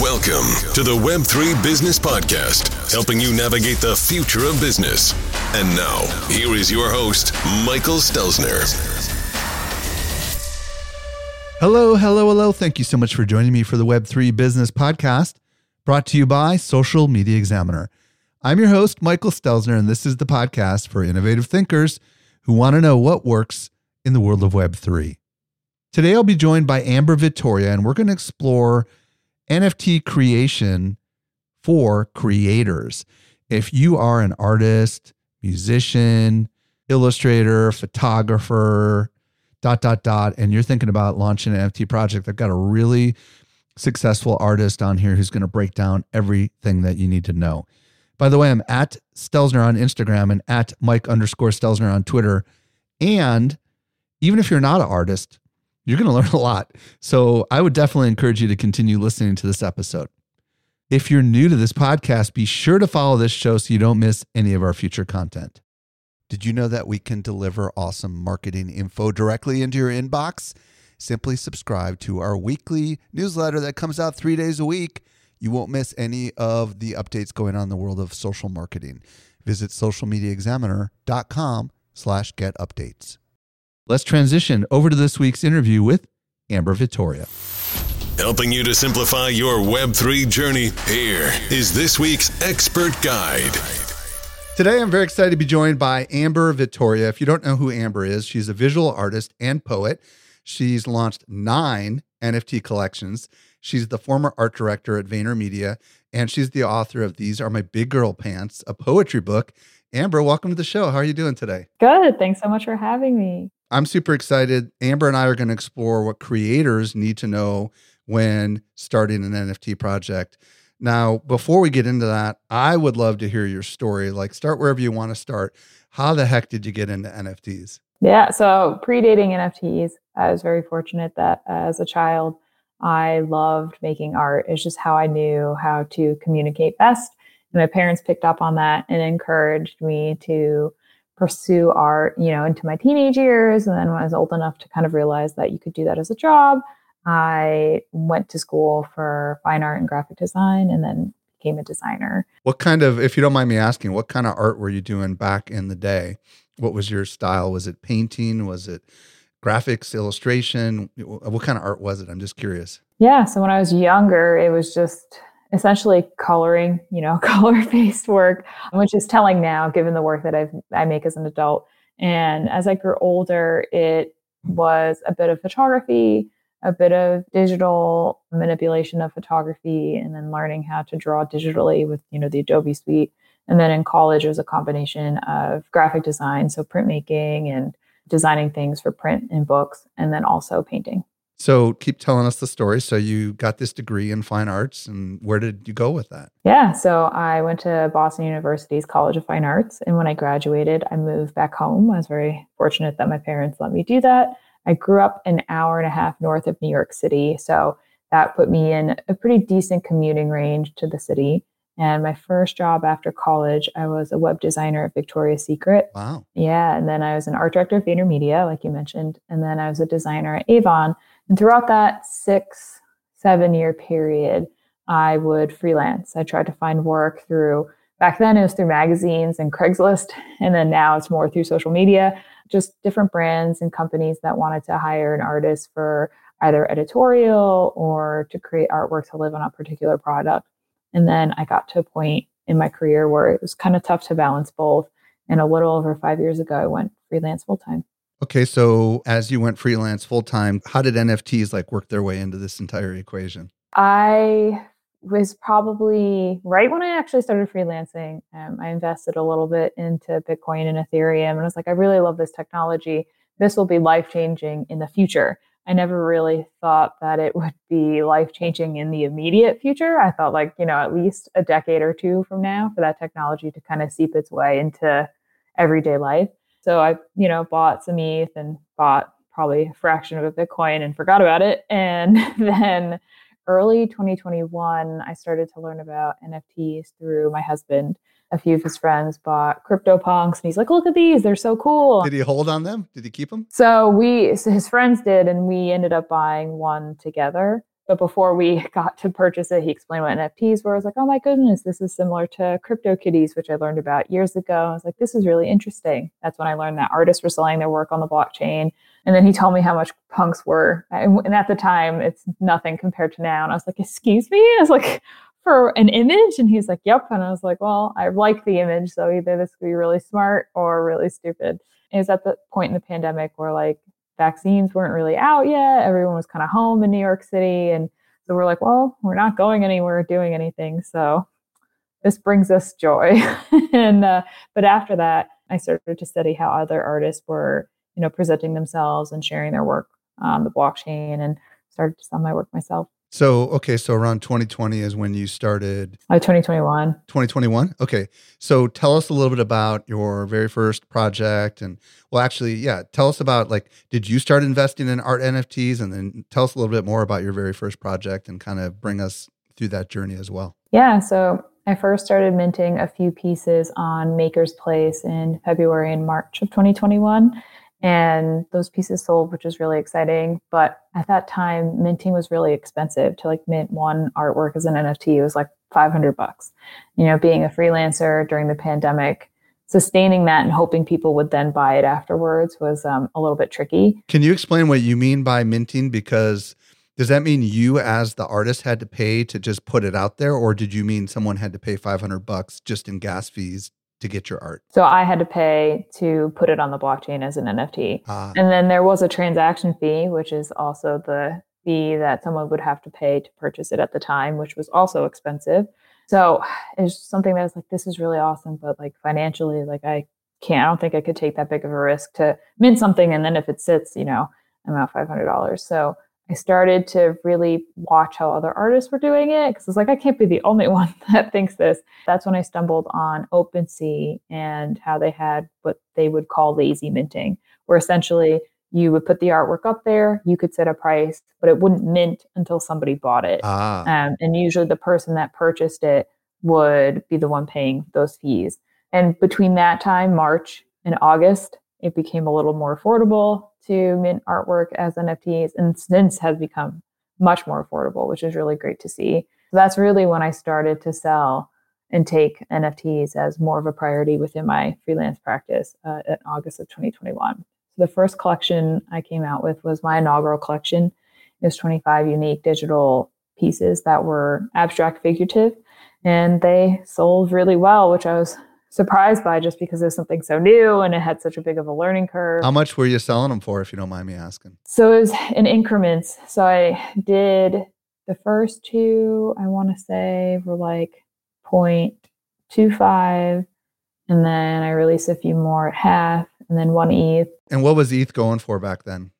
Welcome to the Web3 Business Podcast, helping you navigate the future of business. And now, here is your host, Michael Stelzner. Hello, hello, hello. Thank you so much for joining me for the Web3 Business Podcast, brought to you by Social Media Examiner. I'm your host, Michael Stelzner, and this is the podcast for innovative thinkers who want to know what works in the world of Web3. Today, I'll be joined by Amber Vittoria, and we're going to explore NFT creation for creators. If you are an artist, musician, illustrator, photographer, dot, dot, dot, and you're thinking about launching an NFT project, I've got a really successful artist on here who's going to break down everything that you need to know. By the way, I'm at Stelzner on Instagram and at Mike underscore Stelzner on Twitter. And even if you're not an artist, you're going to learn a lot. So I would definitely encourage you to continue listening to this episode. If you're new to this podcast, be sure to follow this show so you don't miss any of our future content. Did you know that we can deliver awesome marketing info directly into your inbox? Simply subscribe to our weekly newsletter that comes out three days a week. You won't miss any of the updates going on in the world of social marketing. Visit socialmediaexaminer.com slash get updates. Let's transition over to this week's interview with Amber Vittoria. Helping you to simplify your Web3 journey, here is this week's expert guide. Today, I'm very excited to be joined by Amber Vittoria. If you don't know who Amber is, she's a visual artist and poet. She's launched nine NFT collections. She's the former art director at VaynerMedia, and she's the author of These Are My Big Girl Pants, a poetry book. Amber, welcome to the show. How are you doing today? Good. Thanks so much for having me. I'm super excited. Amber and I are going to explore what creators need to know when starting an NFT project. Now, before we get into that, I would love to hear your story. Like, start wherever you want to start. How the heck did you get into NFTs? Yeah, so predating NFTs, I was very fortunate that uh, as a child, I loved making art. It's just how I knew how to communicate best. And my parents picked up on that and encouraged me to pursue art, you know, into my teenage years. And then when I was old enough to kind of realize that you could do that as a job, I went to school for fine art and graphic design and then became a designer. What kind of, if you don't mind me asking, what kind of art were you doing back in the day? What was your style? Was it painting? Was it graphics, illustration? What kind of art was it? I'm just curious. Yeah. So when I was younger, it was just essentially coloring, you know, color based work, which is telling now given the work that I've, I make as an adult. And as I grew older, it was a bit of photography, a bit of digital manipulation of photography, and then learning how to draw digitally with, you know, the Adobe suite. And then in college, it was a combination of graphic design, so printmaking and designing things for print and books, and then also painting. So keep telling us the story. So you got this degree in fine arts, and where did you go with that? Yeah, so I went to Boston University's College of Fine Arts, and when I graduated, I moved back home. I was very fortunate that my parents let me do that. I grew up an hour and a half north of New York City, so that put me in a pretty decent commuting range to the city. And my first job after college, I was a web designer at Victoria's Secret. Wow. Yeah. And then I was an art director of VaynerMedia, like you mentioned. And then I was a designer at Avon. And throughout that six, seven year period, I would freelance. I tried to find work through, back then it was through magazines and Craigslist. And then now it's more through social media, just different brands and companies that wanted to hire an artist for either editorial or to create artwork to live on a particular product. And then I got to a point in my career where it was kind of tough to balance both. And a little over five years ago, I went freelance full time. Okay, so as you went freelance full time, how did NFTs like work their way into this entire equation? I was probably right when I actually started freelancing. Um, I invested a little bit into Bitcoin and Ethereum, and I was like, I really love this technology. This will be life changing in the future. I never really thought that it would be life changing in the immediate future. I thought, like, you know, at least a decade or two from now for that technology to kind of seep its way into everyday life. So I, you know, bought some ETH and bought probably a fraction of a Bitcoin and forgot about it. And then early 2021, I started to learn about NFTs through my husband a few of his friends bought CryptoPunks, and he's like, "Look at these! They're so cool." Did he hold on them? Did he keep them? So we, so his friends did, and we ended up buying one together. But before we got to purchase it, he explained what NFTs were. I was like, "Oh my goodness, this is similar to CryptoKitties, which I learned about years ago." I was like, "This is really interesting." That's when I learned that artists were selling their work on the blockchain. And then he told me how much punks were. And at the time, it's nothing compared to now. And I was like, excuse me? I was like, for an image? And he's like, Yep. And I was like, Well, I like the image. So either this could be really smart or really stupid. It was at the point in the pandemic where like vaccines weren't really out yet. Everyone was kind of home in New York City. And so we're like, Well, we're not going anywhere, doing anything. So this brings us joy. and, uh, but after that, I started to study how other artists were, you know, presenting themselves and sharing their work on the blockchain and started to sell my work myself. So, okay, so around 2020 is when you started. Uh, 2021. 2021. Okay. So tell us a little bit about your very first project. And well, actually, yeah, tell us about like, did you start investing in art NFTs? And then tell us a little bit more about your very first project and kind of bring us through that journey as well. Yeah. So I first started minting a few pieces on MakersPlace in February and March of 2021 and those pieces sold which is really exciting. But at that time minting was really expensive. To like mint one artwork as an nft it was like 500 bucks. You know being a freelancer during the pandemic sustaining that and hoping people would then buy it afterwards was um, a little bit tricky. Can you explain what you mean by minting? Because does that mean you as the artist had to pay to just put it out there? Or did you mean someone had to pay 500 bucks just in gas fees to get your art? So I had to pay to put it on the blockchain as an NFT. Ah. And then there was a transaction fee, which is also the fee that someone would have to pay to purchase it at the time, which was also expensive. So it's something that was like, this is really awesome, but like financially, like I can't, I don't think I could take that big of a risk to mint something. And then if it sits, you know, I'm out $500. So I started to really watch how other artists were doing it because it's like I can't be the only one that thinks this. That's when I stumbled on OpenSea and how they had what they would call lazy minting, where essentially you would put the artwork up there, you could set a price, but it wouldn't mint until somebody bought it. Ah. Um, and usually the person that purchased it would be the one paying those fees. And between that time, March and August, it became a little more affordable to mint artwork as NFTs and since has become much more affordable, which is really great to see. So that's really when I started to sell and take NFTs as more of a priority within my freelance practice uh, in August of 2021. So the first collection I came out with was my inaugural collection. It was 25 unique digital pieces that were abstract figurative and they sold really well, which I was surprised by just because it was something so new and it had such a big of a learning curve. How much were you selling them for, if you don't mind me asking? So it was in increments. So I did the first two, I want to say, were like 0.25. And then I released a few more at half and then one ETH. And what was ETH going for back then?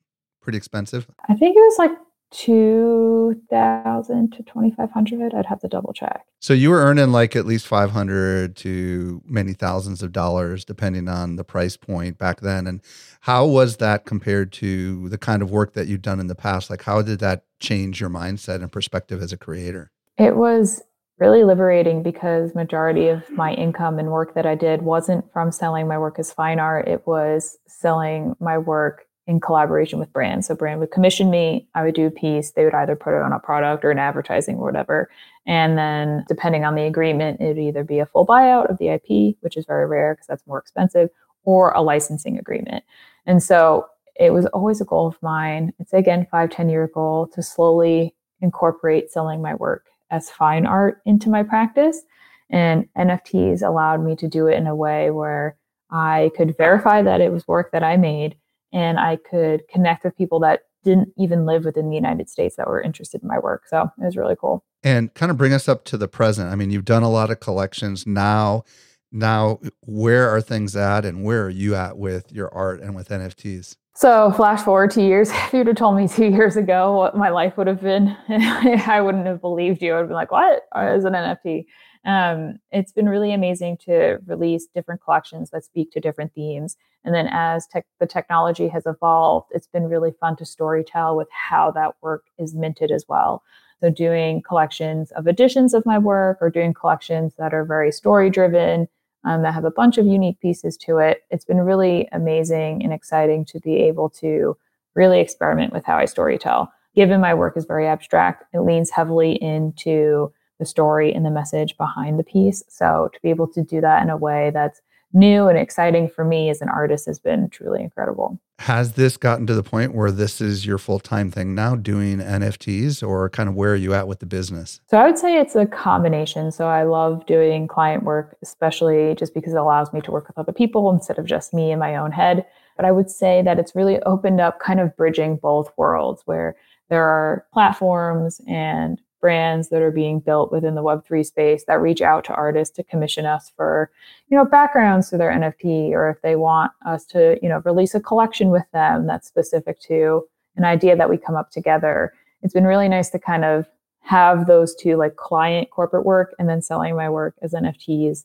Pretty expensive? I think it was like 2000 to 2500 i'd have to double check so you were earning like at least 500 to many thousands of dollars depending on the price point back then. And how was that compared to the kind of work that you've done in the past? Like how did that change your mindset and perspective as a creator? It was really liberating because majority of my income and work that i did wasn't from selling my work as fine art. It was selling my work in collaboration with brands. So brand would commission me, I would do a piece, they would either put it on a product or an advertising or whatever. And then depending on the agreement, it would either be a full buyout of the IP, which is very rare because that's more expensive, or a licensing agreement. And so it was always a goal of mine. It's again, five, 10 year goal to slowly incorporate selling my work as fine art into my practice. And NFTs allowed me to do it in a way where I could verify that it was work that I made and I could connect with people that didn't even live within the United States that were interested in my work. So it was really cool. And kind of bring us up to the present. I mean, you've done a lot of collections now. now where are things at and where are you at with your art and with NFTs? So, flash forward two years. If you'd have told me two years ago what my life would have been, I wouldn't have believed you. I'd be like, "What is an NFT?" Um, it's been really amazing to release different collections that speak to different themes. And then, as tech, the technology has evolved, it's been really fun to storytell with how that work is minted as well. So, doing collections of editions of my work or doing collections that are very story driven um, that have a bunch of unique pieces to it. It's been really amazing and exciting to be able to really experiment with how I storytell. Given my work is very abstract, it leans heavily into the story and the message behind the piece. So to be able to do that in a way that's new and exciting for me as an artist has been truly incredible. Has this gotten to the point where this is your full time thing now, doing NFTs, or kind of where are you at with the business? So I would say it's a combination. So I love doing client work, especially just because it allows me to work with other people instead of just me in my own head. But I would say that it's really opened up kind of bridging both worlds where there are platforms and brands that are being built within the web3 space that reach out to artists to commission us for you know backgrounds to their nft or if they want us to you know release a collection with them that's specific to an idea that we come up together. It's been really nice to kind of have those two like client corporate work and then selling my work as nfts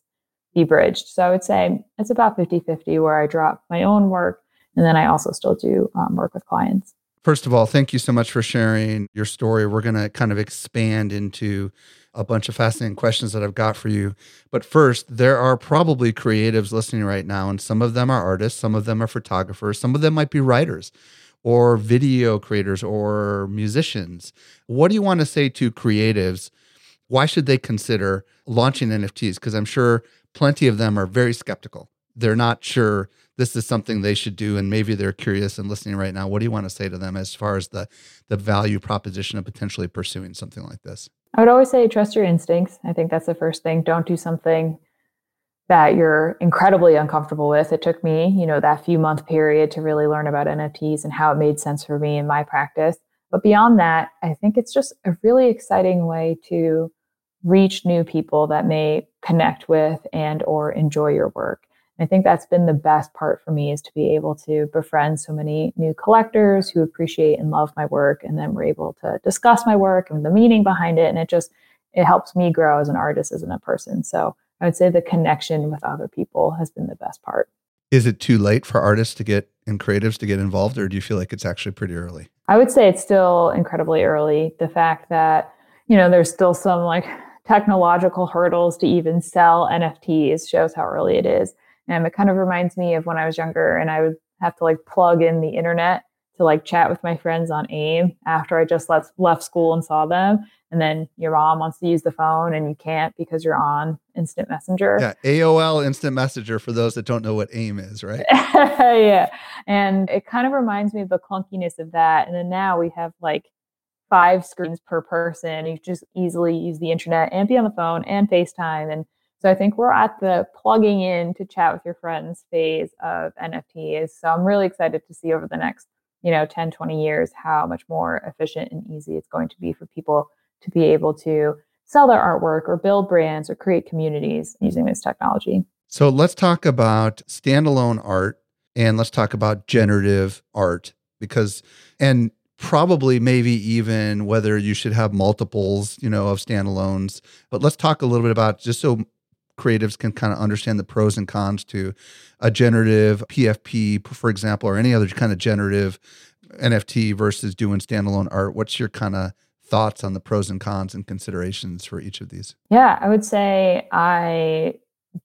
be bridged. So i would say it's about 50-50 where i drop my own work and then i also still do um, work with clients First of all, thank you so much for sharing your story. We're going to kind of expand into a bunch of fascinating questions that I've got for you. But first, there are probably creatives listening right now, and some of them are artists, some of them are photographers, some of them might be writers or video creators or musicians. What do you want to say to creatives? Why should they consider launching NFTs? Because I'm sure plenty of them are very skeptical. They're not sure this is something they should do and maybe they're curious and listening right now what do you want to say to them as far as the the value proposition of potentially pursuing something like this? I would always say trust your instincts. I think that's the first thing. Don't do something that you're incredibly uncomfortable with. It took me you know that few month period to really learn about nfts and how it made sense for me in my practice. But beyond that i think it's just a really exciting way to reach new people that may connect with and or enjoy your work I think that's been the best part for me is to be able to befriend so many new collectors who appreciate and love my work. And then we're able to discuss my work and the meaning behind it. And it just, it helps me grow as an artist, as a person. So I would say the connection with other people has been the best part. Is it too late for artists to get and creatives to get involved, or do you feel like it's actually pretty early? I would say it's still incredibly early. The fact that, you know, there's still some like technological hurdles to even sell NFTs shows how early it is. And it kind of reminds me of when I was younger and I would have to like plug in the internet to like chat with my friends on AIM after I just left left school and saw them. And then your mom wants to use the phone and you can't because you're on instant messenger. Yeah, AOL instant messenger for those that don't know what AIM is, right? yeah. And it kind of reminds me of the clunkiness of that. And then now we have like five screens per person. You just easily use the internet and be on the phone and FaceTime and so I think we're at the plugging in to chat with your friends phase of NFTs. So I'm really excited to see over the next, you know, 10, 20 years how much more efficient and easy it's going to be for people to be able to sell their artwork or build brands or create communities using this technology. So let's talk about standalone art and let's talk about generative art because and probably maybe even whether you should have multiples, you know, of standalones. But let's talk a little bit about just so creatives can kind of understand the pros and cons to a generative PFP, for example, or any other kind of generative NFT versus doing standalone art. What's your kind of thoughts on the pros and cons and considerations for each of these? Yeah, I would say I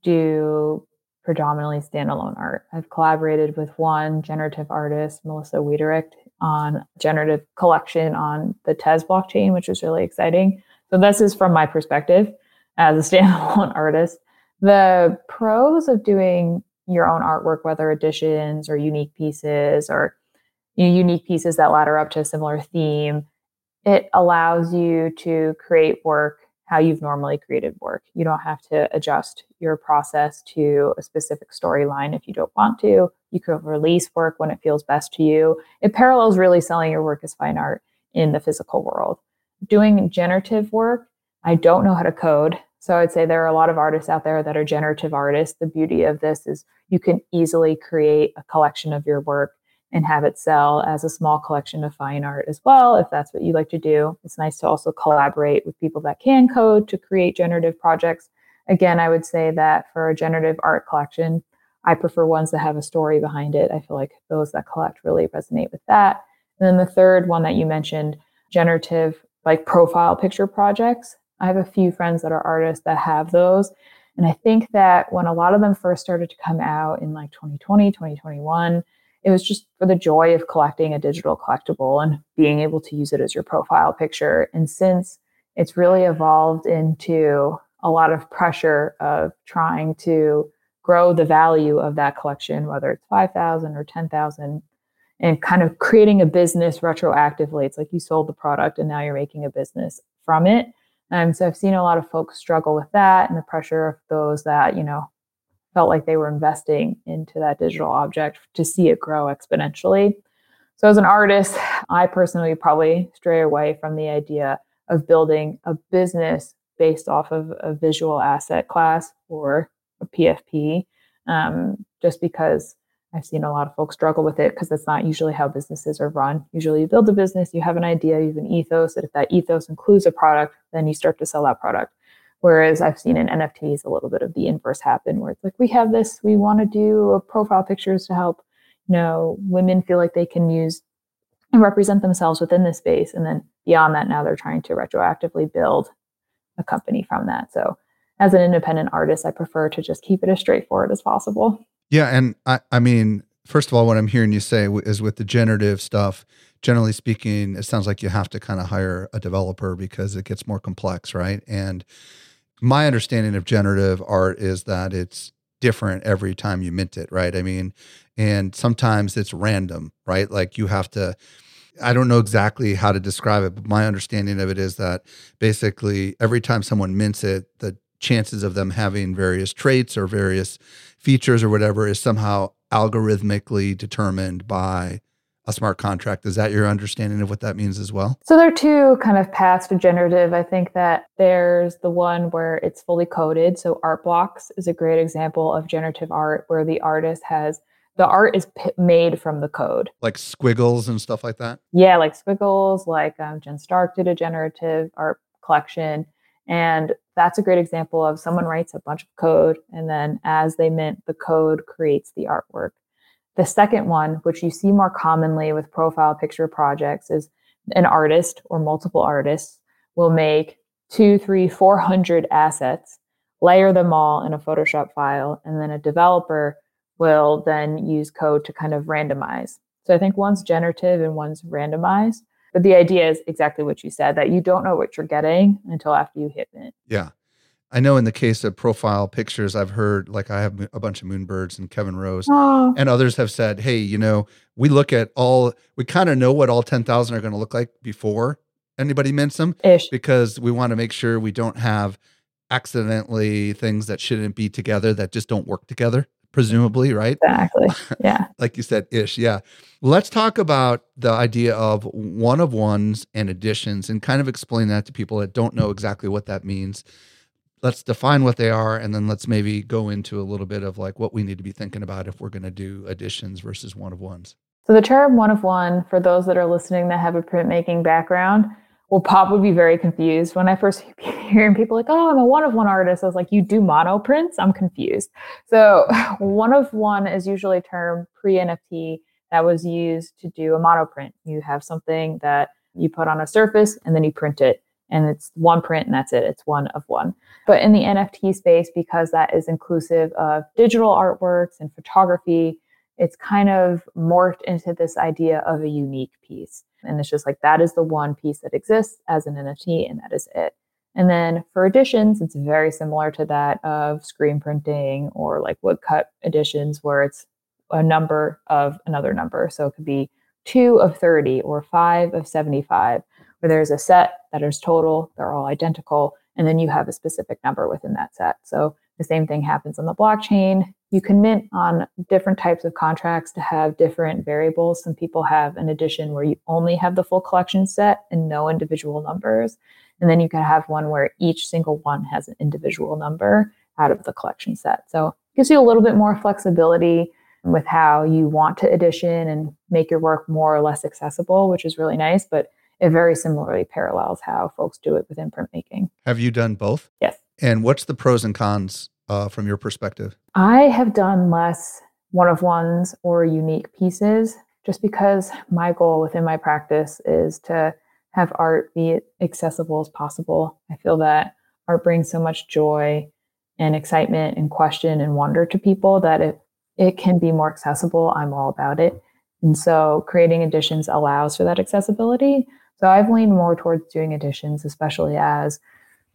do predominantly standalone art. I've collaborated with one generative artist, Melissa Wiederrecht, on generative collection on the Tez blockchain, which was really exciting. So this is from my perspective as a standalone artist. The pros of doing your own artwork, whether editions or unique pieces or you know, unique pieces that ladder up to a similar theme, it allows you to create work how you've normally created work. You don't have to adjust your process to a specific storyline if you don't want to. You can release work when it feels best to you. It parallels really selling your work as fine art in the physical world. Doing generative work, I don't know how to code. So I'd say there are a lot of artists out there that are generative artists. The beauty of this is you can easily create a collection of your work and have it sell as a small collection of fine art as well, if that's what you like to do. It's nice to also collaborate with people that can code to create generative projects. Again, I would say that for a generative art collection, I prefer ones that have a story behind it. I feel like those that collect really resonate with that. And then the third one that you mentioned, generative like profile picture projects. I have a few friends that are artists that have those. And I think that when a lot of them first started to come out in like 2020, 2021, it was just for the joy of collecting a digital collectible and being able to use it as your profile picture. And since it's really evolved into a lot of pressure of trying to grow the value of that collection, whether it's 5,000 or 10,000, and kind of creating a business retroactively. It's like you sold the product and now you're making a business from it. Um, so I've seen a lot of folks struggle with that and the pressure of those that, you know, felt like they were investing into that digital object to see it grow exponentially. So as an artist, I personally probably stray away from the idea of building a business based off of a visual asset class or a PFP, um, just because I've seen a lot of folks struggle with it because that's not usually how businesses are run. Usually, you build a business, you have an idea, you have an ethos, and if that ethos includes a product, then you start to sell that product. Whereas I've seen in NFTs a little bit of the inverse happen, where it's like we have this, we want to do profile pictures to help, you know, women feel like they can use and represent themselves within this space, and then beyond that, now they're trying to retroactively build a company from that. So, as an independent artist, I prefer to just keep it as straightforward as possible. Yeah, and I, I mean, first of all, what I'm hearing you say is with the generative stuff. Generally speaking, it sounds like you have to kind of hire a developer because it gets more complex, right? And my understanding of generative art is that it's different every time you mint it, right? I mean, and sometimes it's random, right? Like you have to I don't know exactly how to describe it, but my understanding of it is that basically every time someone mints it, the chances of them having various traits or various features or whatever is somehow algorithmically determined by a smart contract. Is that your understanding of what that means as well? So there are two kind of paths to generative. I think that there's the one where it's fully coded. So art blocks is a great example of generative art where the artist has the art is p- made from the code. Like squiggles and stuff like that? Yeah, like squiggles, like um, Jen Stark did a generative art collection. And that's a great example of someone writes a bunch of code and then as they mint, the code creates the artwork. The second one, which you see more commonly with profile picture projects, is an artist or multiple artists will make two, three, four hundred assets, layer them all in a Photoshop file, and then a developer will then use code to kind of randomize. So I think one's generative and one's randomized. But the idea is exactly what you said that you don't know what you're getting until after you hit it. Yeah. I know in the case of profile pictures, I've heard like I have a bunch of moonbirds and Kevin Rose oh. and others have said, hey, you know, we look at all, we kind of know what all 10,000 are going to look like before anybody mints them Ish. because we want to make sure we don't have accidentally things that shouldn't be together that just don't work together presumably, right? Exactly. Yeah. like you said, ish. Yeah. Let's talk about the idea of one of ones and editions and kind of explain that to people that don't know exactly what that means. Let's define what they are and then let's maybe go into a little bit of like what we need to be thinking about if we're going to do editions versus one of ones. So, the term one of one, for those that are listening that have a printmaking background, will probably be very confused. When I first hearing people like, oh, I'm a one of one artist, I was like, you do mono prints? I'm confused. So one of one is usually a term pre NFT that was used to do a mono print. You have something that you put on a surface and then you print it and it's one print and that's it. It's one of one. But in the NFT space, because that is inclusive of digital artworks and photography, it's kind of morphed into this idea of a unique piece. And it's just like that is the one piece that exists as an NFT, and that is it. And then for editions, it's very similar to that of screen printing or like woodcut editions, where it's a number of another number. So it could be two of 30 or five of 75, where there's a set that is total, they're all identical, and then you have a specific number within that set. So the same thing happens on the blockchain. You can mint on different types of contracts to have different variables. Some people have an edition where you only have the full collection set and no individual numbers. And then you can have one where each single one has an individual number out of the collection set. So it gives you a little bit more flexibility with how you want to edition and make your work more or less accessible, which is really nice. But it very similarly parallels how folks do it within printmaking. Have you done both? Yes. And what's the pros and cons uh, from your perspective? I have done less one of ones or unique pieces just because my goal within my practice is to have art be accessible as possible. I feel that art brings so much joy and excitement and question and wonder to people that it it can be more accessible. I'm all about it. And so creating editions allows for that accessibility. So I've leaned more towards doing editions, especially as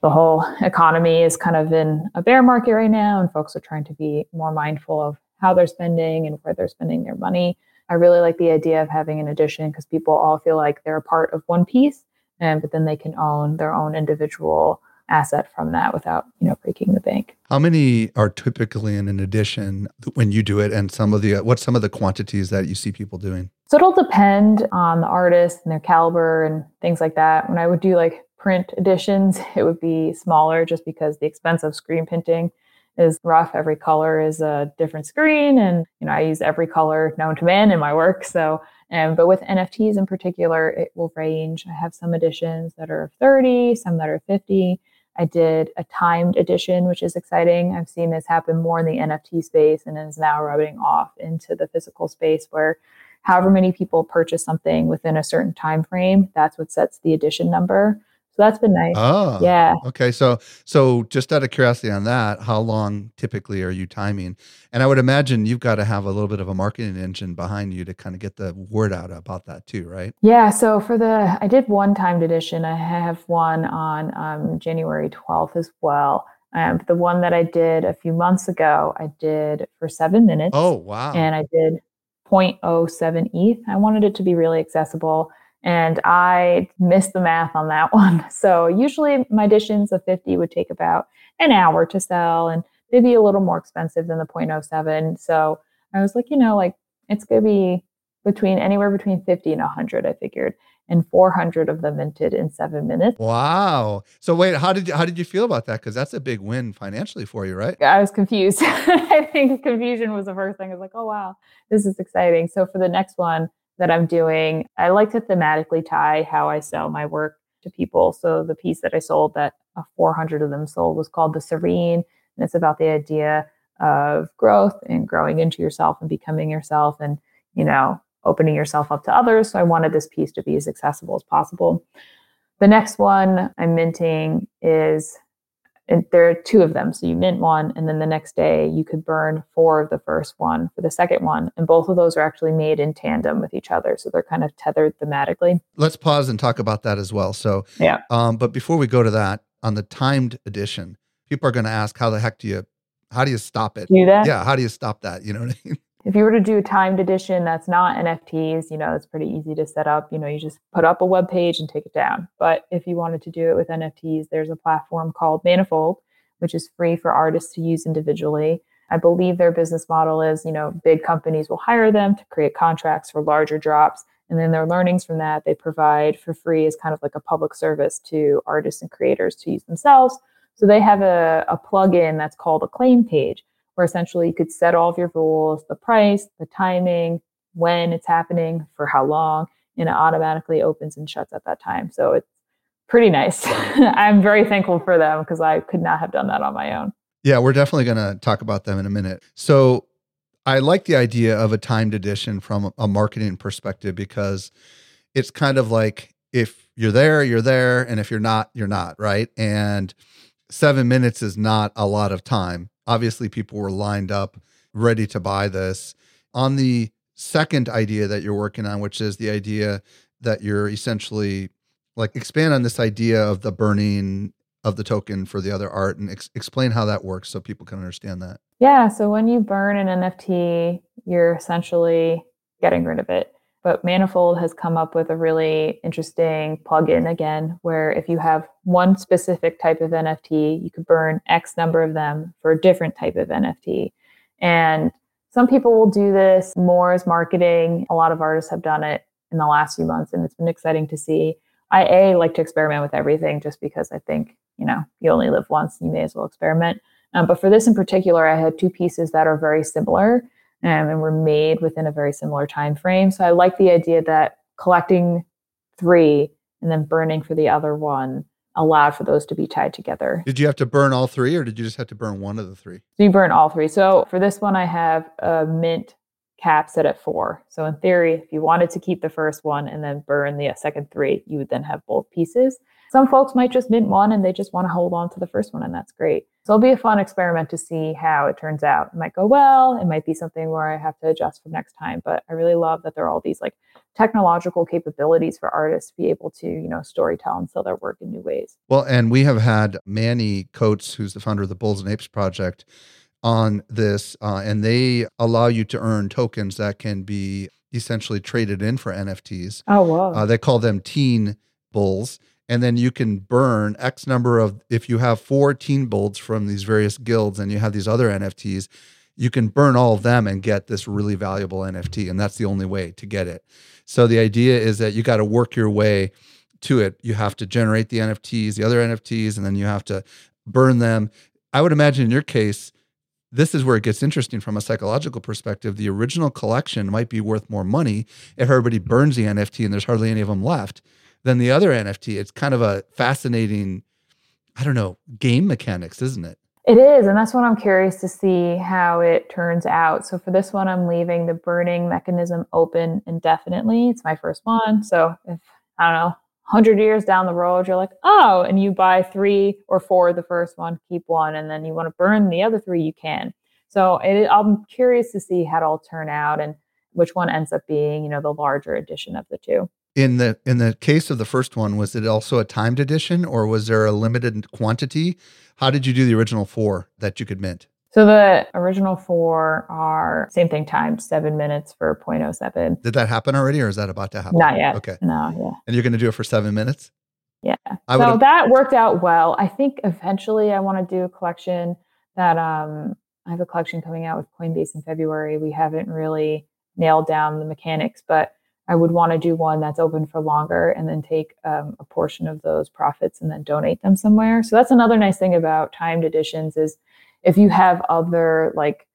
the whole economy is kind of in a bear market right now, and folks are trying to be more mindful of how they're spending and where they're spending their money. I really like the idea of having an edition because people all feel like they're a part of one piece, and but then they can own their own individual asset from that without you know breaking the bank. How many are typically in an edition when you do it, and some of the what's some of the quantities that you see people doing? So it'll depend on the artist and their caliber and things like that. When I would do like print editions, it would be smaller just because the expense of screen printing is rough. Every color is a different screen, and you know I use every color known to man in my work. So, and but with NFTs in particular, it will range. I have some editions that are 30, some that are 50. I did a timed edition, which is exciting. I've seen this happen more in the NFT space and is now rubbing off into the physical space where however many people purchase something within a certain time frame, that's what sets the edition number. So that's been nice. Oh, yeah. Okay. So, so just out of curiosity on that, how long typically are you timing? And I would imagine you've got to have a little bit of a marketing engine behind you to kind of get the word out about that too, right? Yeah. So for the, I did one timed edition. I have one on um, January 12th as well. Um, the one that I did a few months ago, I did for seven minutes. Oh, wow. And I did 0.07 ETH. I wanted it to be really accessible. And I missed the math on that one. So usually my editions of 50 would take about an hour to sell and they'd be a little more expensive than the 0.07. So I was like, you know, like it's going to be between anywhere between 50 and 100, I figured. And 400 of them minted in seven minutes. Wow! So wait, how did you, how did you feel about that? Because that's a big win financially for you, right? I was confused. I think confusion was the first thing. I was like, oh wow, this is exciting. So for the next one, that I'm doing. I like to thematically tie how I sell my work to people. So the piece that I sold that uh, 400 of them sold was called The Serene. And it's about the idea of growth and growing into yourself and becoming yourself and, you know, opening yourself up to others. So I wanted this piece to be as accessible as possible. The next one I'm minting is and there are two of them. So you mint one, and then the next day you could burn four of the first one for the second one. And both of those are actually made in tandem with each other. So they're kind of tethered thematically. Let's pause and talk about that as well. So, yeah. Um, but before we go to that, on the timed edition, people are going to ask, how the heck do you, how do you stop it? Do that? Yeah. How do you stop that? You know what I mean? If you were to do a timed edition that's not NFTs, you know, it's pretty easy to set up. You know, you just put up a web page and take it down. But if you wanted to do it with NFTs, there's a platform called Manifold, which is free for artists to use individually. I believe their business model is, you know, big companies will hire them to create contracts for larger drops. And then their learnings from that, they provide for free as kind of like a public service to artists and creators to use themselves. So they have a, a plugin that's called a claim page where essentially you could set all of your rules, the price, the timing, when it's happening, for how long, and it automatically opens and shuts at that time. So it's pretty nice. I'm very thankful for them because I could not have done that on my own. Yeah, we're definitely going to talk about them in a minute. So I like the idea of a timed edition from a marketing perspective because it's kind of like if you're there, you're there, and if you're not, you're not, right? And seven minutes is not a lot of time obviously people were lined up ready to buy this. On the second idea that you're working on, which is the idea that you're essentially like expand on this idea of the burning of the token for the other art and ex- explain how that works so people can understand that. Yeah. So when you burn an NFT, you're essentially getting rid of it. But Manifold has come up with a really interesting plugin again, where if you have one specific type of NFT, you could burn X number of them for a different type of NFT. And some people will do this more as marketing. A lot of artists have done it in the last few months, and it's been exciting to see. I a like to experiment with everything just because I think you know you only live once, and you may as well experiment. Um, but for this in particular, I had two pieces that are very similar um, and were made within a very similar time frame. So I like the idea that collecting three and then burning for the other one allowed for those to be tied together. Did you have to burn all three, or did you just have to burn one of the three? So you burn all three. So for this one, I have a mint cap set at four. So in theory, if you wanted to keep the first one and then burn the second three, you would then have both pieces. Some folks might just mint one and they just want to hold on to the first one, and that's great. So it'll be a fun experiment to see how it turns out. It might go well. It might be something where I have to adjust for next time. But I really love that there are all these like technological capabilities for artists to be able to, you know, storytell and sell their work in new ways. Well, and we have had Manny Coates, who's the founder of the Bulls and Apes Project, on this, uh, and they allow you to earn tokens that can be essentially traded in for NFTs. Oh, wow. Uh, they call them teen bulls. And then you can burn X number of, if you have four teen bulls from these various guilds and you have these other NFTs, you can burn all of them and get this really valuable NFT. And that's the only way to get it. So the idea is that you got to work your way to it. You have to generate the NFTs, the other NFTs, and then you have to burn them. I would imagine in your case, this is where it gets interesting from a psychological perspective. The original collection might be worth more money if everybody burns the NFT and there's hardly any of them left than the other NFT. It's kind of a fascinating, I don't know, game mechanics, isn't it? It is. And that's what I'm curious to see how it turns out. So for this one, I'm leaving the burning mechanism open indefinitely. It's my first one. So if, I don't know, 100 years down the road, you're like, oh, and you buy three or four the first one, keep one, and then you want to burn the other three, you can. So it, I'm curious to see how it'll turn out and which one ends up being, you know, the larger edition of the two. In the in the case of the first one, was it also a timed edition or was there a limited quantity? How did you do the original four that you could mint? So the original four are same thing timed seven minutes for 0.07. Did that happen already or is that about to happen? Not yet. Okay. No, yeah. And you're going to do it for seven minutes? Yeah. I so that worked out well. I think eventually I want to do a collection that um I have a collection coming out with Coinbase in February. We haven't really nailed down the mechanics, but I would want to do one that's open for longer and then take um, a portion of those profits and then donate them somewhere. So that's another nice thing about timed editions is if you have other like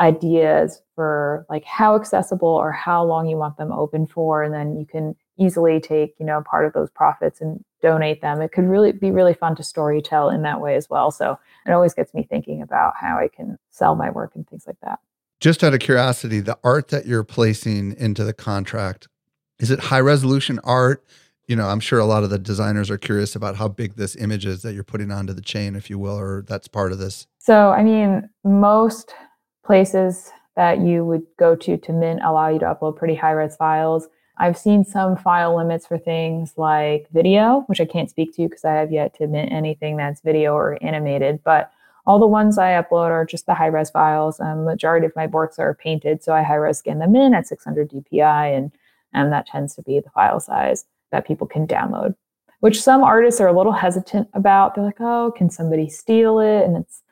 ideas for like how accessible or how long you want them open for and then you can easily take you know part of those profits and donate them. It could really be really fun to story tell in that way as well. So it always gets me thinking about how i can sell my work and things like that. Just out of curiosity the art that you're placing into the contract is it high resolution art you know, I'm sure a lot of the designers are curious about how big this image is that you're putting onto the chain, if you will, or that's part of this. So, I mean, most places that you would go to to mint allow you to upload pretty high res files. I've seen some file limits for things like video, which I can't speak to because I have yet to mint anything that's video or animated. But all the ones I upload are just the high res files. Um, majority of my works are painted, so I high res scan them in at 600 DPI, and and that tends to be the file size that people can download, which some artists are a little hesitant about. They're like, oh, can somebody steal it? And it's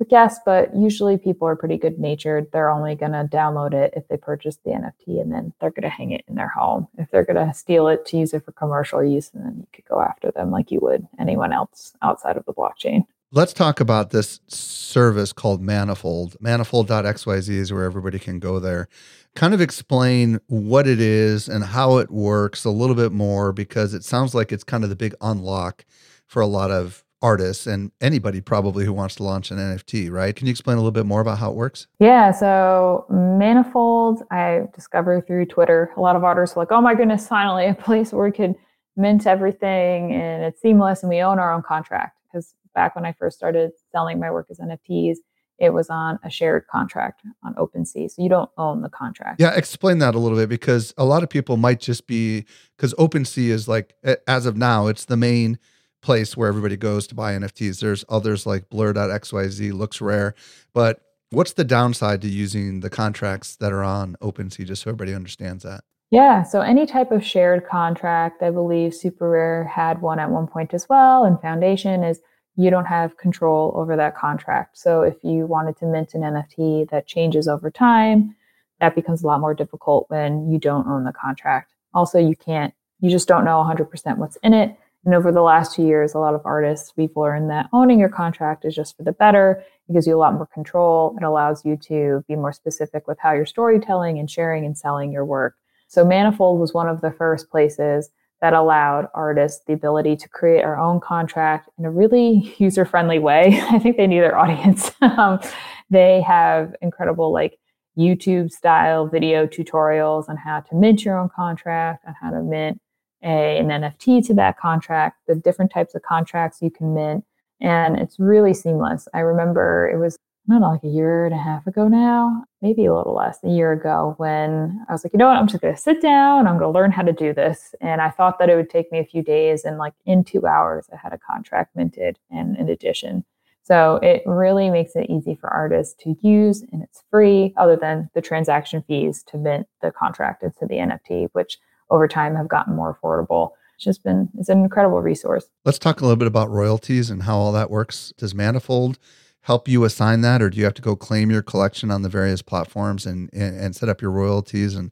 like, yes, but usually people are pretty good natured. They're only going to download it if they purchase the NFT and then they're going to hang it in their home. If they're going to steal it to use it for commercial use, and then you could go after them like you would anyone else outside of the blockchain. Let's talk about this service called Manifold. Manifold.xyz is where everybody can go there kind of explain what it is and how it works a little bit more because it sounds like it's kind of the big unlock for a lot of artists and anybody probably who wants to launch an NFT, right? Can you explain a little bit more about how it works? Yeah, so Manifold, I discovered through Twitter. A lot of artists were like, oh my goodness, finally a place where we could mint everything and it's seamless and we own our own contract. Because back when I first started selling my work as NFTs, it was on a shared contract on OpenSea. So you don't own the contract. Yeah, explain that a little bit because a lot of people might just be because OpenSea is like as of now, it's the main place where everybody goes to buy NFTs. There's others like blur.xyz, LooksRare, but what's the downside to using the contracts that are on OpenSea just so everybody understands that? Yeah, so any type of shared contract, I believe SuperRare had one at one point as well, and Foundation is you don't have control over that contract. So if you wanted to mint an NFT that changes over time, that becomes a lot more difficult when you don't own the contract. Also, you can't you just don't know 100% what's in it. And over the last two years, a lot of artists, we've learned that owning your contract is just for the better. It gives you a lot more control. It allows you to be more specific with how you're storytelling and sharing and selling your work. So Manifold was one of the first places that allowed artists the ability to create our own contract in a really user friendly way. I think they knew their audience. um, they have incredible, like, YouTube style video tutorials on how to mint your own contract, on how to mint a, an NFT to that contract, the different types of contracts you can mint. And it's really seamless. I remember it was, I don't know, like a year and a half ago now, maybe a little less, a year ago, when I was like, you know what, I'm just going to sit down, I'm going to learn how to do this. And I thought that it would take me a few days. And like in two hours, I had a contract minted and an edition. So it really makes it easy for artists to use and it's free, other than the transaction fees to mint the contract into the NFT, which over time have gotten more affordable. It's just been it's an incredible resource. Let's talk a little bit about royalties and how all that works. Does Manifold help you assign that, or do you have to go claim your collection on the various platforms and and, and set up your royalties and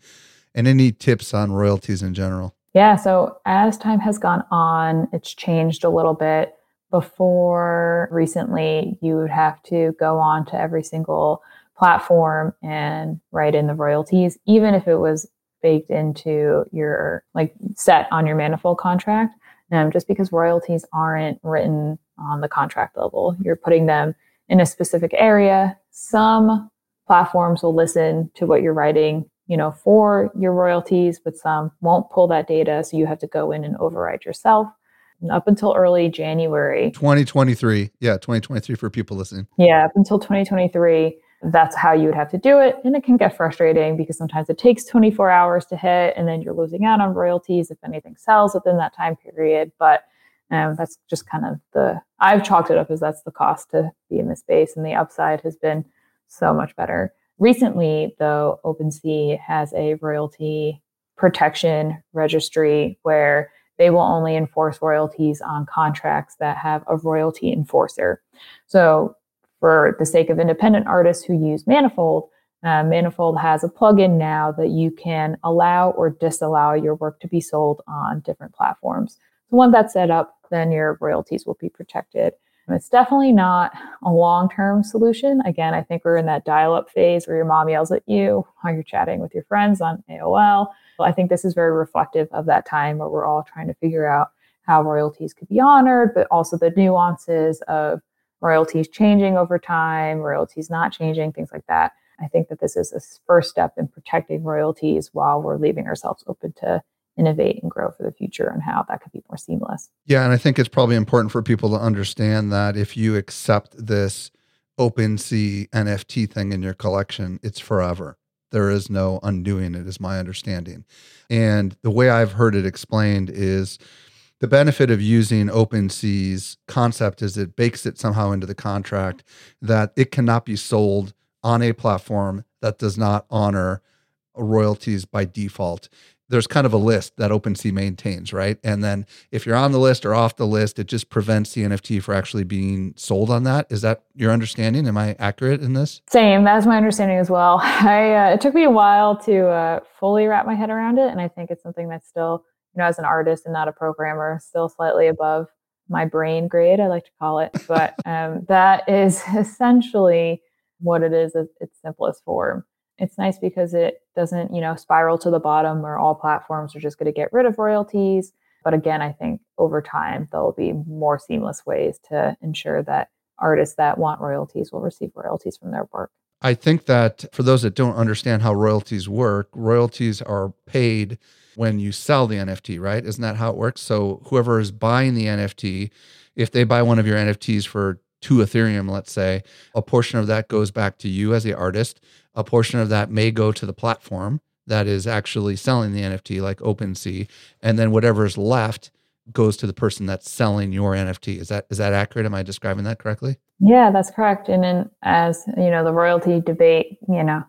and any tips on royalties in general? Yeah, so as time has gone on, it's changed a little bit. Before recently, you would have to go on to every single platform and write in the royalties, even if it was baked into your like set on your manifold contract. Um, just because royalties aren't written on the contract level, you're putting them in a specific area. Some platforms will listen to what you're writing, you know, for your royalties, but some won't pull that data. So you have to go in and override yourself. And up until early January 2023. Yeah, 2023 for people listening. Yeah, up until 2023 that's how you would have to do it. And it can get frustrating because sometimes it takes 24 hours to hit and then you're losing out on royalties if anything sells within that time period. But um, that's just kind of the, I've chalked it up as that's the cost to be in the space. And the upside has been so much better. Recently, though, OpenSea has a royalty protection registry where they will only enforce royalties on contracts that have a royalty enforcer. So for the sake of independent artists who use Manifold, uh, Manifold has a plugin now that you can allow or disallow your work to be sold on different platforms. So once that's set up, then your royalties will be protected. And it's definitely not a long-term solution. Again, I think we're in that dial-up phase where your mom yells at you while you're chatting with your friends on AOL. I think this is very reflective of that time where we're all trying to figure out how royalties could be honored, but also the nuances of royalties changing over time, royalties not changing, things like that. I think that this is a first step in protecting royalties while we're leaving ourselves open to innovate and grow for the future and how that could be more seamless. Yeah, and I think it's probably important for people to understand that if you accept this OpenSea NFT thing in your collection, it's forever. There is no undoing it, is my understanding. And the way I've heard it explained is the benefit of using OpenSea's concept is it bakes it somehow into the contract that it cannot be sold on a platform that does not honor royalties by default. There's kind of a list that OpenSea maintains, right? And then if you're on the list or off the list, it just prevents the NFT for actually being sold on that. Is that your understanding? Am I accurate in this? Same. That's my understanding as well. I uh, it took me a while to uh, fully wrap my head around it, and I think it's something that's still you know, as an artist and not a programmer, still slightly above my brain grade, I like to call it. But um, that is essentially what it is at its simplest form. It's nice because it doesn't, you know, spiral to the bottom where all platforms are just going to get rid of royalties. But again, I think over time there'll be more seamless ways to ensure that artists that want royalties will receive royalties from their work. I think that for those that don't understand how royalties work, royalties are paid when you sell the NFT, right? Isn't that how it works? So whoever is buying the NFT, if they buy one of your NFTs for two Ethereum, let's say, a portion of that goes back to you as the artist. A portion of that may go to the platform that is actually selling the NFT, like OpenSea, and then whatever is left goes to the person that's selling your NFT. Is that is that accurate? Am I describing that correctly? Yeah, that's correct. And then as you know, the royalty debate, you know,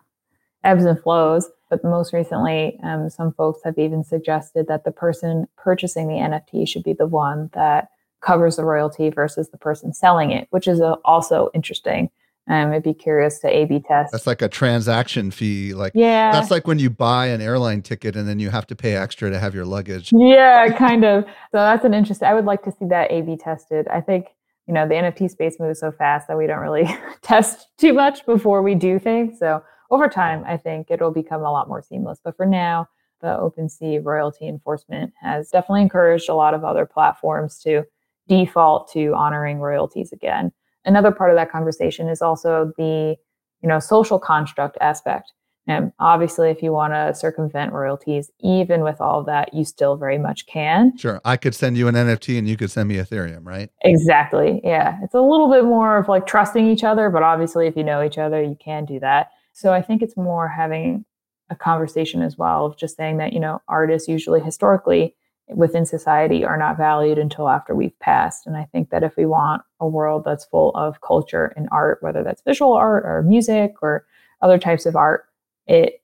ebbs and flows. But most recently, um, some folks have even suggested that the person purchasing the NFT should be the one that covers the royalty versus the person selling it, which is uh, also interesting. Um, I'd be curious to A B test. That's like a transaction fee. Like, yeah. That's like when you buy an airline ticket and then you have to pay extra to have your luggage. Yeah, kind of. So that's an interesting, I would like to see that A B tested. I think, you know, the NFT space moves so fast that we don't really test too much before we do things. So over time, I think it'll become a lot more seamless. But for now, the OpenSea royalty enforcement has definitely encouraged a lot of other platforms to default to honoring royalties again. Another part of that conversation is also the, you know, social construct aspect. And obviously, if you want to circumvent royalties, even with all that, you still very much can. Sure. I could send you an NFT and you could send me Ethereum, right? Exactly. Yeah. It's a little bit more of like trusting each other, but obviously, if you know each other, you can do that. So I think it's more having a conversation as well of just saying that, you know, artists usually historically within society are not valued until after we've passed. And I think that if we want a world that's full of culture and art, whether that's visual art or music or other types of art, it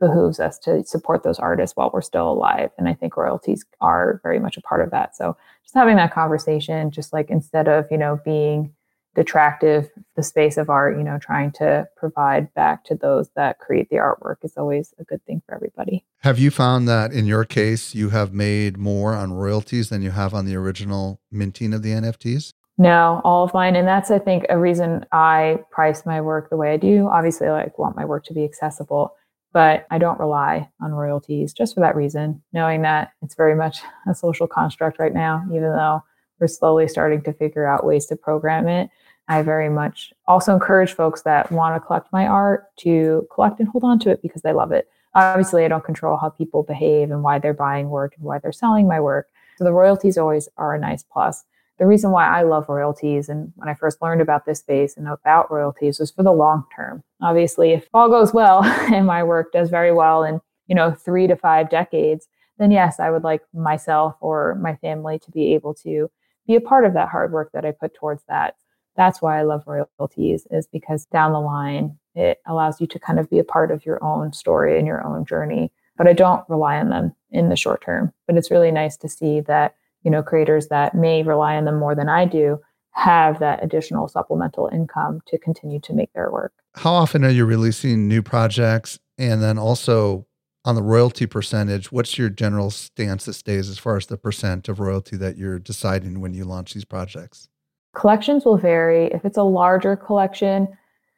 behooves us to support those artists while we're still alive. And I think royalties are very much a part of that. So just having that conversation, just like instead of, you know, being detractive the space of art you know trying to provide back to those that create the artwork is always a good thing for everybody. Have you found that in your case you have made more on royalties than you have on the original minting of the nfts no all of mine and that's i think a reason i price my work the way i do. Obviously i like want my work to be accessible but i don't rely on royalties just for that reason knowing that it's very much a social construct right now even though we're slowly starting to figure out ways to program it I very much also encourage folks that want to collect my art to collect and hold on to it because they love it. Obviously, I don't control how people behave and why they're buying work and why they're selling my work. So the royalties always are a nice plus. The reason why I love royalties and when I first learned about this space and about royalties was for the long term. Obviously, if all goes well and my work does very well in, you know, 3 to 5 decades, then yes, I would like myself or my family to be able to be a part of that hard work that I put towards that that's why I love royalties is because down the line it allows you to kind of be a part of your own story and your own journey. But I don't rely on them in the short term. But it's really nice to see that, you know, creators that may rely on them more than I do have that additional supplemental income to continue to make their work. How often are you releasing new projects? And then also on the royalty percentage, what's your general stance these days as far as the percent of royalty that you're deciding when you launch these projects? Collections will vary. If it's a larger collection,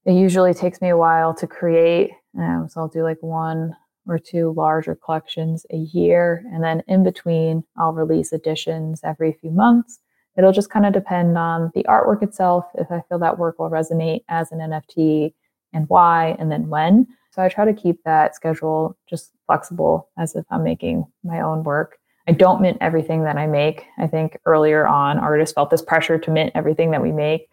it usually takes me a while to create. Um, so I'll do like one or two larger collections a year. And then in between, I'll release editions every few months. It'll just kind of depend on the artwork itself, if I feel that work will resonate as an NFT and why, and then when. So I try to keep that schedule just flexible as if I'm making my own work. I don't mint everything that I make. I think earlier on, artists felt this pressure to mint everything that we make.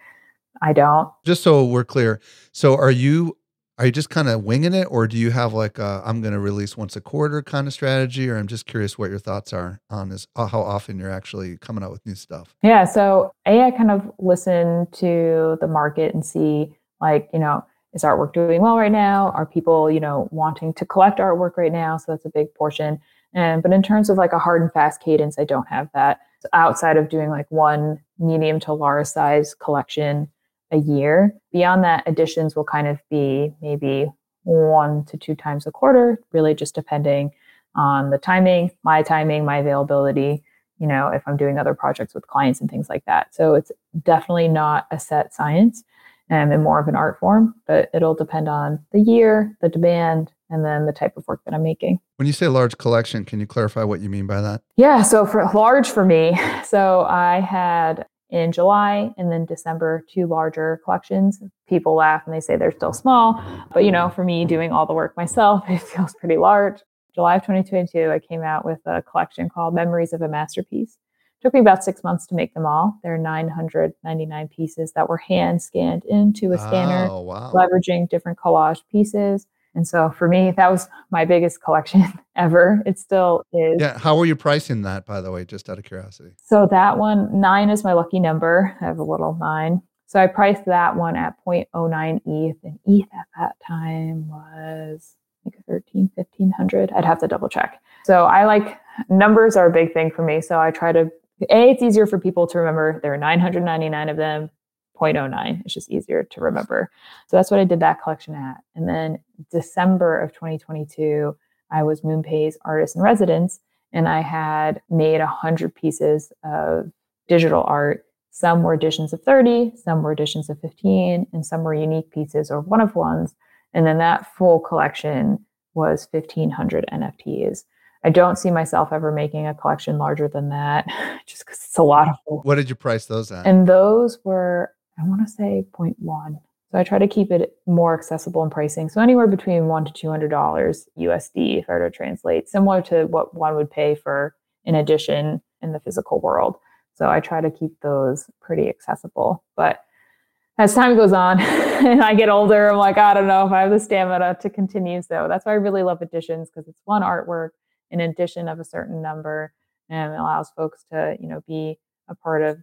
I don't. Just so we're clear, so are you are you just kind of winging it, or do you have like i am going to release once a quarter kind of strategy? Or I'm just curious what your thoughts are on this, uh, how often you're actually coming out with new stuff. Yeah. So a I kind of listen to the market and see like you know is artwork doing well right now? Are people you know wanting to collect artwork right now? So that's a big portion. And but in terms of like a hard and fast cadence, I don't have that. So outside of doing like one medium to large size collection a year. Beyond that, editions will kind of be maybe one to two times a quarter, really just depending on the timing, my timing, my availability, you know, if I'm doing other projects with clients and things like that. So it's definitely not a set science um, and more of an art form, but it'll depend on the year, the demand, and then the type of work that I'm making. When you say large collection, can you clarify what you mean by that? Yeah, so for large for me, so I had in July and then December two larger collections. People laugh and they say they're still small, but you know, for me doing all the work myself, it feels pretty large. July of 2022, I came out with a collection called Memories of a Masterpiece. It took me about six months to make them all. There are 999 pieces that were hand scanned into a scanner, oh, wow. leveraging different collage pieces. And so for me, that was my biggest collection ever. It still is. Yeah. How are you pricing that, by the way, just out of curiosity? So that one, nine is my lucky number. I have a little nine. So I priced that one at 0.09 ETH. And ETH at that time was like 13, 1500. I'd have to double check. So I like numbers are a big thing for me. So I try to, A, it's easier for people to remember. There are 999 of them. 0.09. It's just easier to remember. So that's what I did that collection at. And then December of 2022, I was MoonPay's artist in residence, and I had made 100 pieces of digital art. Some were editions of 30, some were editions of 15, and some were unique pieces or one of ones. And then that full collection was 1,500 NFTs. I don't see myself ever making a collection larger than that, just because it's a lot of. What did you price those at? And those were, I want to say 0.1. So I try to keep it more accessible in pricing. So anywhere between one to two hundred dollars USD, if I were to translate, similar to what one would pay for an edition in the physical world. So I try to keep those pretty accessible. But as time goes on and I get older, I'm like, I don't know if I have the stamina to continue. So that's why I really love editions because it's one artwork in edition of a certain number and allows folks to, you know, be a part of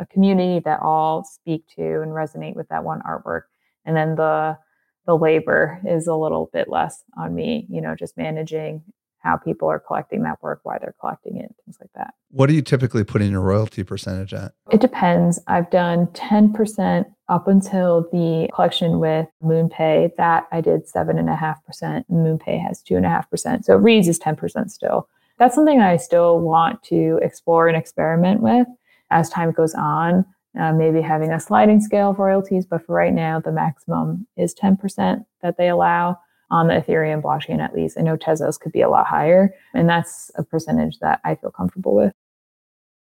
a community that all speak to and resonate with that one artwork. And then the the labor is a little bit less on me, you know, just managing how people are collecting that work, why they're collecting it, things like that. What do you typically put in your royalty percentage at? It depends. I've done 10% up until the collection with MoonPay. That I did 7.5%. MoonPay has 2.5%. So it reads as 10% still. That's something I still want to explore and experiment with as time goes on. Uh, maybe having a sliding scale of royalties, but for right now, the maximum is 10% that they allow on the Ethereum blockchain, at least. I know Tezos could be a lot higher, and that's a percentage that I feel comfortable with.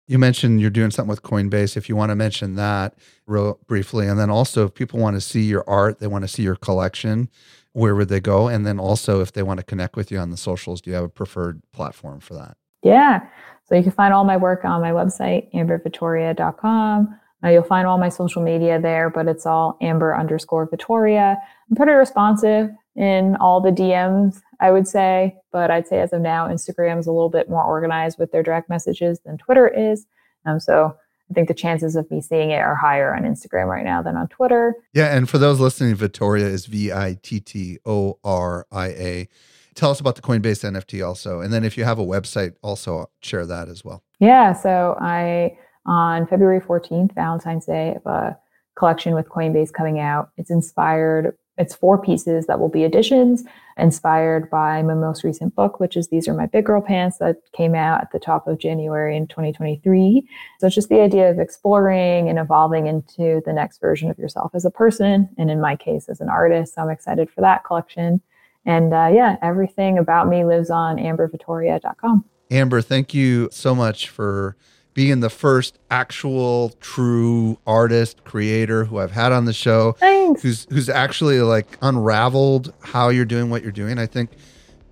You mentioned you're doing something with Coinbase. If you want to mention that real briefly, and then also if people want to see your art, they want to see your collection, where would they go? And then also if they want to connect with you on the socials, do you have a preferred platform for that? Yeah. So you can find all my work on my website, ambervittoria.com. Uh, you'll find all my social media there, but it's all amber underscore Vittoria. I'm pretty responsive in all the DMs, I would say. But I'd say as of now, Instagram is a little bit more organized with their direct messages than Twitter is. Um, so I think the chances of me seeing it are higher on Instagram right now than on Twitter. Yeah. And for those listening, Vittoria is V I T T O R I A. Tell us about the Coinbase NFT also. And then if you have a website, also share that as well. Yeah. So I, on February 14th, Valentine's Day, have a collection with Coinbase coming out. It's inspired it's four pieces that will be editions inspired by my most recent book, which is These Are My Big Girl Pants that came out at the top of January in 2023. So it's just the idea of exploring and evolving into the next version of yourself as a person, and in my case, as an artist. So I'm excited for that collection. And uh, yeah, everything about me lives on ambervittoria.com. Amber, thank you so much for being the first actual true artist creator who I've had on the show. Thanks. Who's who's actually like unraveled how you're doing what you're doing. I think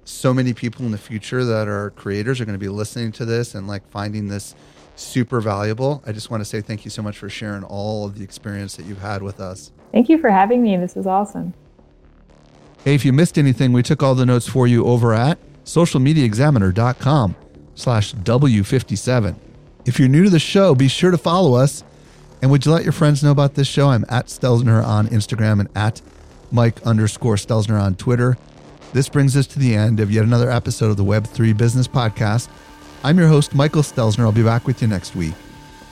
so many people in the future that are creators are going to be listening to this and like finding this super valuable. I just want to say thank you so much for sharing all of the experience that you've had with us. Thank you for having me. This is awesome. Hey, if you missed anything, we took all the notes for you over at socialmediaexaminer.com slash W57. If you're new to the show, be sure to follow us. And would you let your friends know about this show? I'm at Stelzner on Instagram and at Mike underscore Stelzner on Twitter. This brings us to the end of yet another episode of the Web3 Business Podcast. I'm your host, Michael Stelzner. I'll be back with you next week.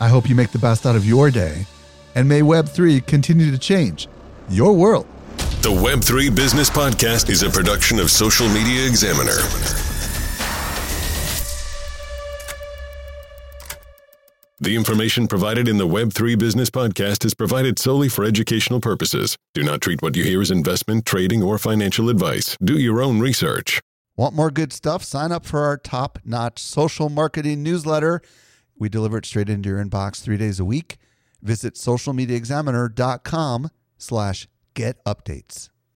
I hope you make the best out of your day, and may Web3 continue to change your world. The Web3 Business Podcast is a production of Social Media Examiner. The information provided in the Web3 Business Podcast is provided solely for educational purposes. Do not treat what you hear as investment, trading, or financial advice. Do your own research. Want more good stuff? Sign up for our top notch social marketing newsletter. We deliver it straight into your inbox three days a week. Visit socialmediaexaminer.com slash get updates.